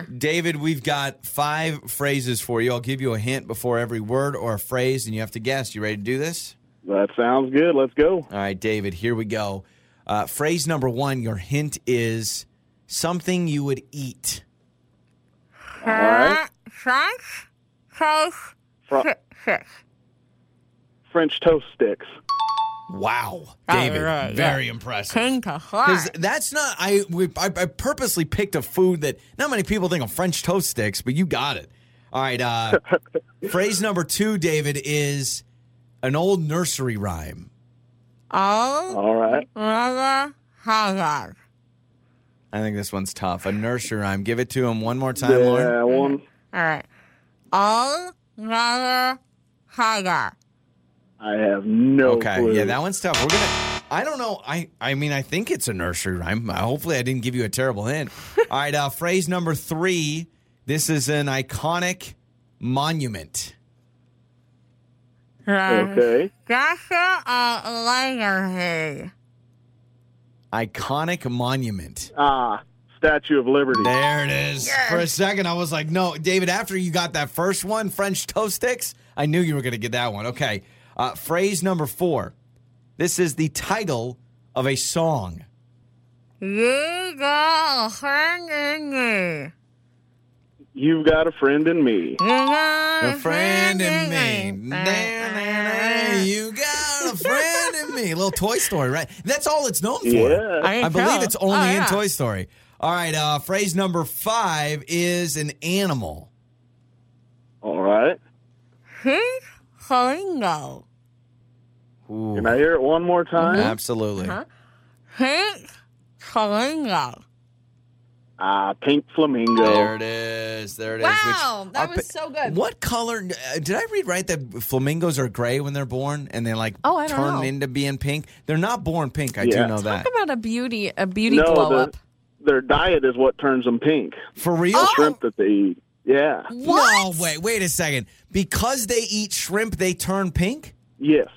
in. David, we've got five phrases for you. I'll give you a hint before every word or a phrase, and you have to guess. You ready to do this? That sounds good. Let's go. All right, David, here we go. Uh, phrase number one, your hint is something you would eat. All right. Fr- French toast sticks. Wow, David, right, very impressive. Because that's not I, we, I. I purposely picked a food that not many people think of French toast sticks, but you got it. All right. Uh, phrase number two, David, is an old nursery rhyme. Oh, All right. rather hard. I think this one's tough. A nursery rhyme. Give it to him one more time, Lauren. Yeah, one. All right. All rather harder. I have no idea. okay, clue. yeah, that one's tough. We're gonna. I don't know. I I mean, I think it's a nursery rhyme. Uh, Hopefully, I didn't give you a terrible hint. All right, uh, phrase number three. This is an iconic monument. Okay. Iconic monument. Ah, Statue of Liberty. There it is. For a second, I was like, no, David. After you got that first one, French toast sticks, I knew you were going to get that one. Okay, uh, phrase number four. This is the title of a song. You've got a friend in me. You got A friend in me. Na, na, na, You got a friend in me. A little Toy Story, right? That's all it's known for. Yeah. I, believe it's only Oh, in. Toy Story. All right, uh, phrase number five is an animal. All right. Flamingo. Ooh, Can I hear it one more time? absolutely. Flamingo. Ah, pink flamingo. There it is. There it is. Wow, Which that are was so good. What color? Uh, did I read right that flamingos are gray when they're born and they like Oh, I don't turn know. into being pink? They're not born pink. I do Yeah. know that. Talk about a beauty, a beauty no, glow the- up. their diet is what turns them pink. For real? The shrimp that they eat. Yeah. No, wait, wait a second. Because they eat shrimp, they turn pink? Yes.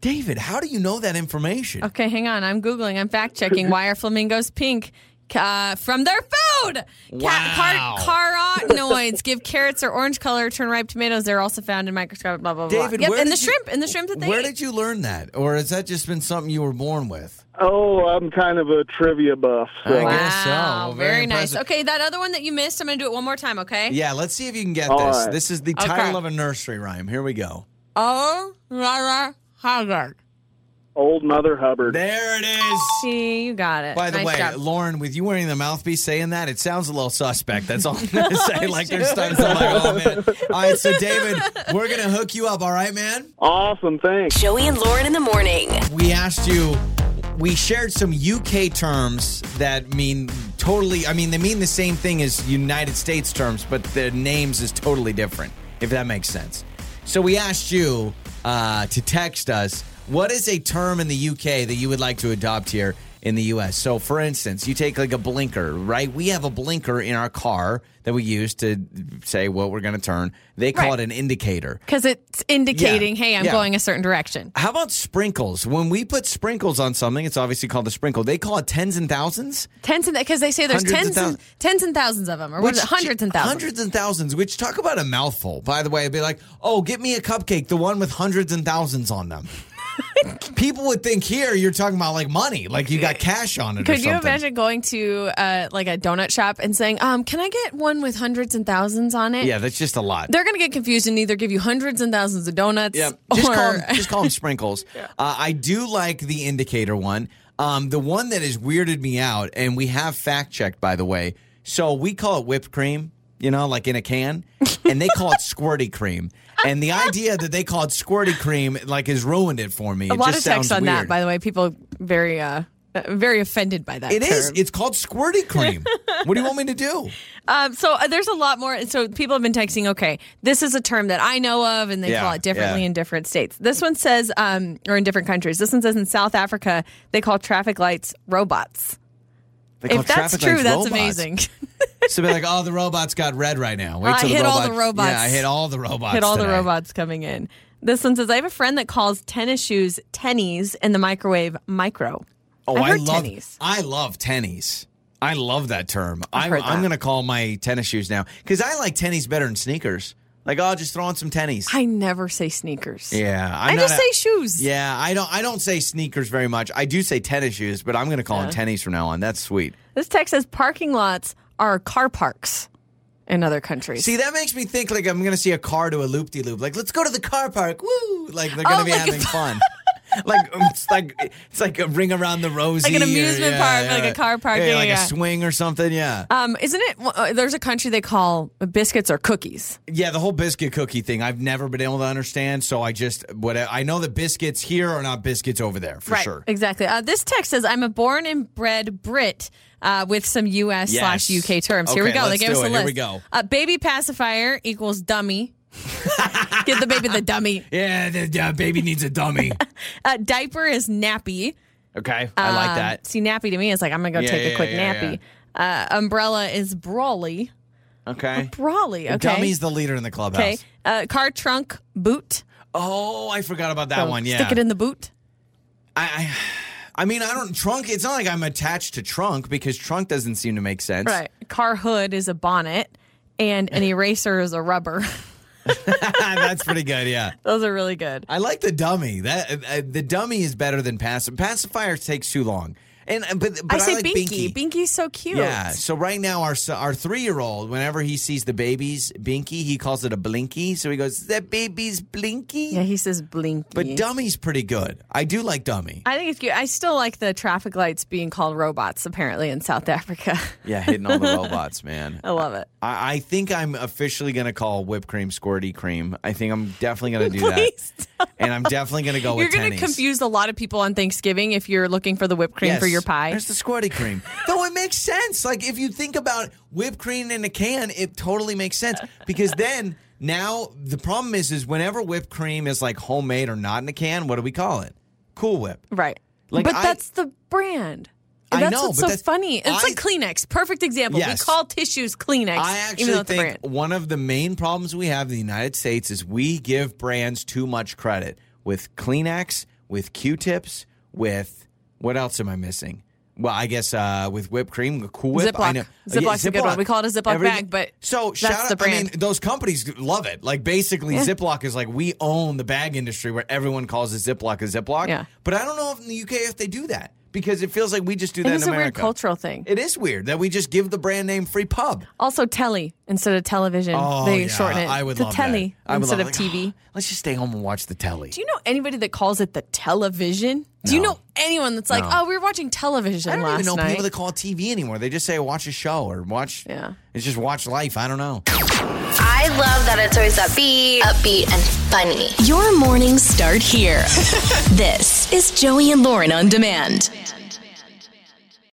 David, how do you know that information? Okay, hang on. I'm googling. I'm fact checking. Why are flamingos pink? Uh, from their food. Wow. car- carotenoids give carrots or orange color. Turn ripe tomatoes. They're also found in microscopic. Blah blah blah. David, yep, where and the did you- shrimp, and the shrimp that they Where eat. did you learn that? Or has that just been something you were born with? Oh, I'm kind of a trivia buff. So. I guess so. Wow, Very very, nice. Okay, that other one that you missed, I'm going to do it one more time, okay? Yeah, let's see if you can get All this. right. This is the Okay. title of a nursery rhyme. Here we go. Oh, Lara Haggard. Old Mother Hubbard. There it is. See, you got it. By the Nice way, job. Lauren, with you wearing the mouthpiece saying that, it sounds a little suspect. That's all I'm going to say. like there's times I'm like, oh man. All right, so David, we're going to hook you up. All right, man. Awesome. Thanks. Joey and Lauren in the morning. We asked you. We shared some UK terms that mean totally. I mean, they mean the same thing as United States terms, but the names is totally different. If that makes sense. So we asked you uh, to text us. What is a term in the UK that you would like to adopt here in the US? So, for instance, you take like a blinker, right? We have a blinker in our car that we use to say what we're going to turn. They call Right. it an indicator. Because it's indicating, Yeah, hey, I'm yeah. going a certain direction. How about sprinkles? When we put sprinkles on something, it's obviously called a sprinkle. They call it tens and thousands. Tens and because they say there's Hundreds of tens and, thousands. tens and thousands of them, or what is it? Hundreds and thousands. Hundreds and thousands, which talk about a mouthful. By the way, it'd be like, oh, get me a cupcake, the one with hundreds and thousands on them. People would think here you're talking about like money, like you got cash on it. or Could you imagine going to uh, like a donut shop and saying, um, "Can I get one with hundreds and thousands on it?" Yeah, that's just a lot. They're going to get confused and either give you hundreds and thousands of donuts. Yeah, just or call them, just call them sprinkles. uh, I do like the indicator one. Um, the one that has weirded me out, and we have fact checked by the way. So we call it whipped cream, you know, like in a can, and they call it squirty cream. And the idea that they call it squirty cream like has ruined it for me. a it lot just of text on that. By the way, people very uh, very offended by that. It is. term. It's called squirty cream. what do you want me to do? Um, so uh, there's a lot more. So people have been texting. Okay, this is a term that I know of, and they Yeah, call it differently yeah. in different states. This one says, um, or in different countries. This one says in South Africa they call traffic lights robots. If that's true, that's robots. amazing. So be like, oh, the robot's got red right now. Wait I till the hit all the robots. Yeah, I hit all the robots. Hit all the robots coming in. This one says I have a friend that calls tennis shoes tennies in the microwave micro. Oh, I've I heard love tennies. I love tennies. I love that term. I'm, heard I'm going to call my tennis shoes now because I like tennies better than sneakers. Like, oh, just throw on some tennies. I never say sneakers. yeah, I I'm just a- say shoes. Yeah, I don't. I don't say sneakers very much. I do say tennis shoes, but I'm going to call them tennies from now on. That's sweet. This text says parking lots are car parks in other countries. See, that makes me think like I'm going to see a car to a loop de loop. Like, let's go to the car park. Woo! Like they're going to Oh, be like having fun. like it's like it's like a ring around the rosy, Like an or- amusement yeah, park, like a car park, yeah, yeah, like yeah. a swing or something. Yeah, Um, isn't it? uh, There's a country they call biscuits or cookies. Yeah, the whole biscuit cookie thing, I've never been able to understand. So I just what I know that biscuits here are not biscuits over there for right. sure. Exactly. Uh, this text says, "I'm a born and bred Brit." Uh, with some U.S. Yes. slash UK terms. Here we go. They gave us a list. Here we go. Uh, baby pacifier equals dummy. Give the baby the dummy. Yeah, the uh, baby needs a dummy. Uh, diaper is nappy. Okay, I like Um, that. See, nappy to me is like I'm gonna go Yeah, take yeah, a quick yeah, nappy. Uh, umbrella is brolly. Okay. Brolly. Okay. Dummy's the leader in the clubhouse. okay. Uh, car trunk boot. Oh, I forgot about that So one. Yeah. Stick it in the boot. I, I, I mean, I don't trunk. It's not like I'm attached to trunk because trunk doesn't seem to make sense. Right. Car hood is a bonnet, and an eraser is a rubber. That's pretty good. Yeah. Those are really good. I like the dummy. That uh, the dummy is better than pacifier. Pacifier takes too long. And uh, but, but I say like Binky. Binky. Binky's so cute. Yeah. So right now, our our three year old, whenever he sees the babies Binky, he calls it a Blinky. So he goes, "That baby's Blinky." Yeah, he says Blinky. But Dummy's pretty good. I do like Dummy. I think it's cute. I still like the traffic lights being called robots, apparently, in South Africa. Yeah, hitting all the robots, man. I love it. I, I think I'm officially going to call whipped cream squirty cream. I think I'm definitely going to do Please that. And I'm definitely going to go You're with going to confuse a lot of people on Thanksgiving if you're looking for the whipped cream for your pie. There's the squirty cream. Though it makes sense. Like if you think about whipped cream in a can, it totally makes sense because then now the problem is is whenever whipped cream is like homemade or not in a can, what do we call it? Cool Whip. Right. Like, but I- that's the brand. I that's know, what's so funny. It's I- like Kleenex. Perfect example. Yes. We call tissues Kleenex, I actually think brand. one of the main problems we have in the United States is we give brands too much credit with Kleenex, with Q-tips, with what else am I missing? Well, I guess uh, with whipped cream, Cool Whip. I Ziploc. know. Ziplo's a good one. We call it a Ziploc Everything- bag, but so that's shout the out. I mean, brand. those companies love it. Like basically, Yeah. Ziploc is like we own the bag industry where everyone calls a Ziploc a Ziploc. Yeah. But I don't know if in the UK if they do that because it feels like we just do It that is in a weird cultural thing. It is weird that we just give the brand name free pub. Also, telly instead of television. Oh, they yeah, shorten it I would to love telly that. Instead love of like, TV. "Oh, let's just stay home and watch the telly. Do you know anybody that calls it the television? Do you know anyone that's like, No. oh, we were watching television I don't even know night? people that call it TV anymore. They just say watch a show or watch. Yeah. It's just watch life. I don't know. I love that it's always upbeat, upbeat, and funny. Your mornings start here. this is Joey and Lauren on demand.